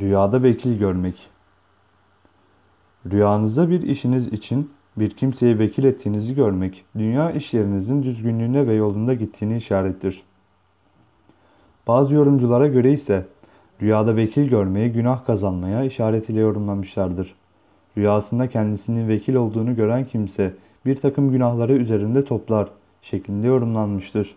Rüyada vekil görmek. Rüyanızda bir işiniz için bir kimseye vekil ettiğinizi görmek, dünya işlerinizin düzgünlüğüne ve yolunda gittiğini işarettir. Bazı yorumculara göre ise rüyada vekil görmeyi günah kazanmaya işaret ile yorumlamışlardır. Rüyasında kendisinin vekil olduğunu gören kimse bir takım günahları üzerinde toplar şeklinde yorumlanmıştır.